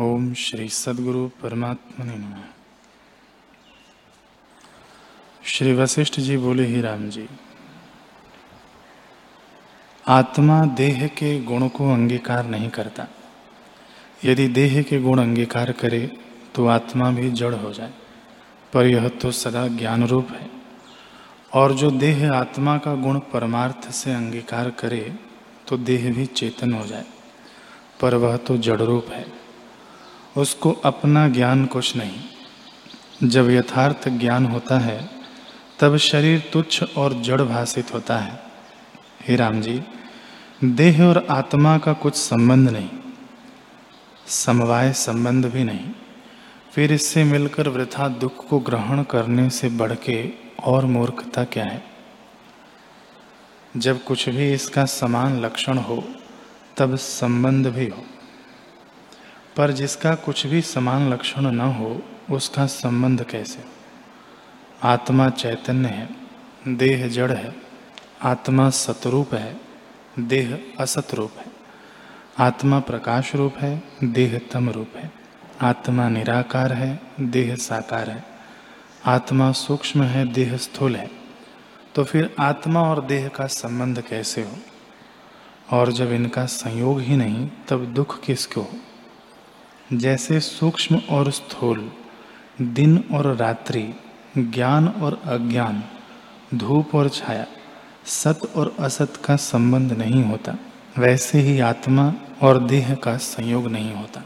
ओम श्री सदगुरु परमात्मा ने श्री वशिष्ठ जी बोले, ही राम जी, आत्मा देह के गुण को अंगीकार नहीं करता। यदि देह के गुण अंगीकार करे तो आत्मा भी जड़ हो जाए। पर यह तो सदा ज्ञान रूप है। और जो देह आत्मा का गुण परमार्थ से अंगीकार करे तो देह भी चेतन हो जाए। पर वह तो जड़ रूप है। उसको अपना ज्ञान कुछ नहीं। जब यथार्थ ज्ञान होता है, तब शरीर तुच्छ और जड़ भाषित होता है। हे राम जी देह और आत्मा का कुछ संबंध नहीं, समवाय संबंध भी नहीं। फिर इससे मिलकर वृथा दुख को ग्रहण करने से बढ़ के और मूर्खता क्या है? जब कुछ भी इसका समान लक्षण हो, तब संबंध भी हो। पर जिसका कुछ भी समान लक्षण न हो, उसका संबंध कैसे? आत्मा चैतन्य है, देह जड़ है, आत्मा सतरूप है, देह असत रूप है। आत्मा प्रकाश रूप है, देह तम रूप है। आत्मा निराकार है, देह साकार है। आत्मा सूक्ष्म है, देह स्थूल है। तो फिर आत्मा और देह का संबंध कैसे हो? और जब इनका संयोग ही नहीं, तब दुख किसको हो? जैसे सूक्ष्म और स्थूल, दिन और रात्रि, ज्ञान और अज्ञान, धूप और छाया, सत और असत का संबंध नहीं होता। वैसे ही आत्मा और देह का संयोग नहीं होता।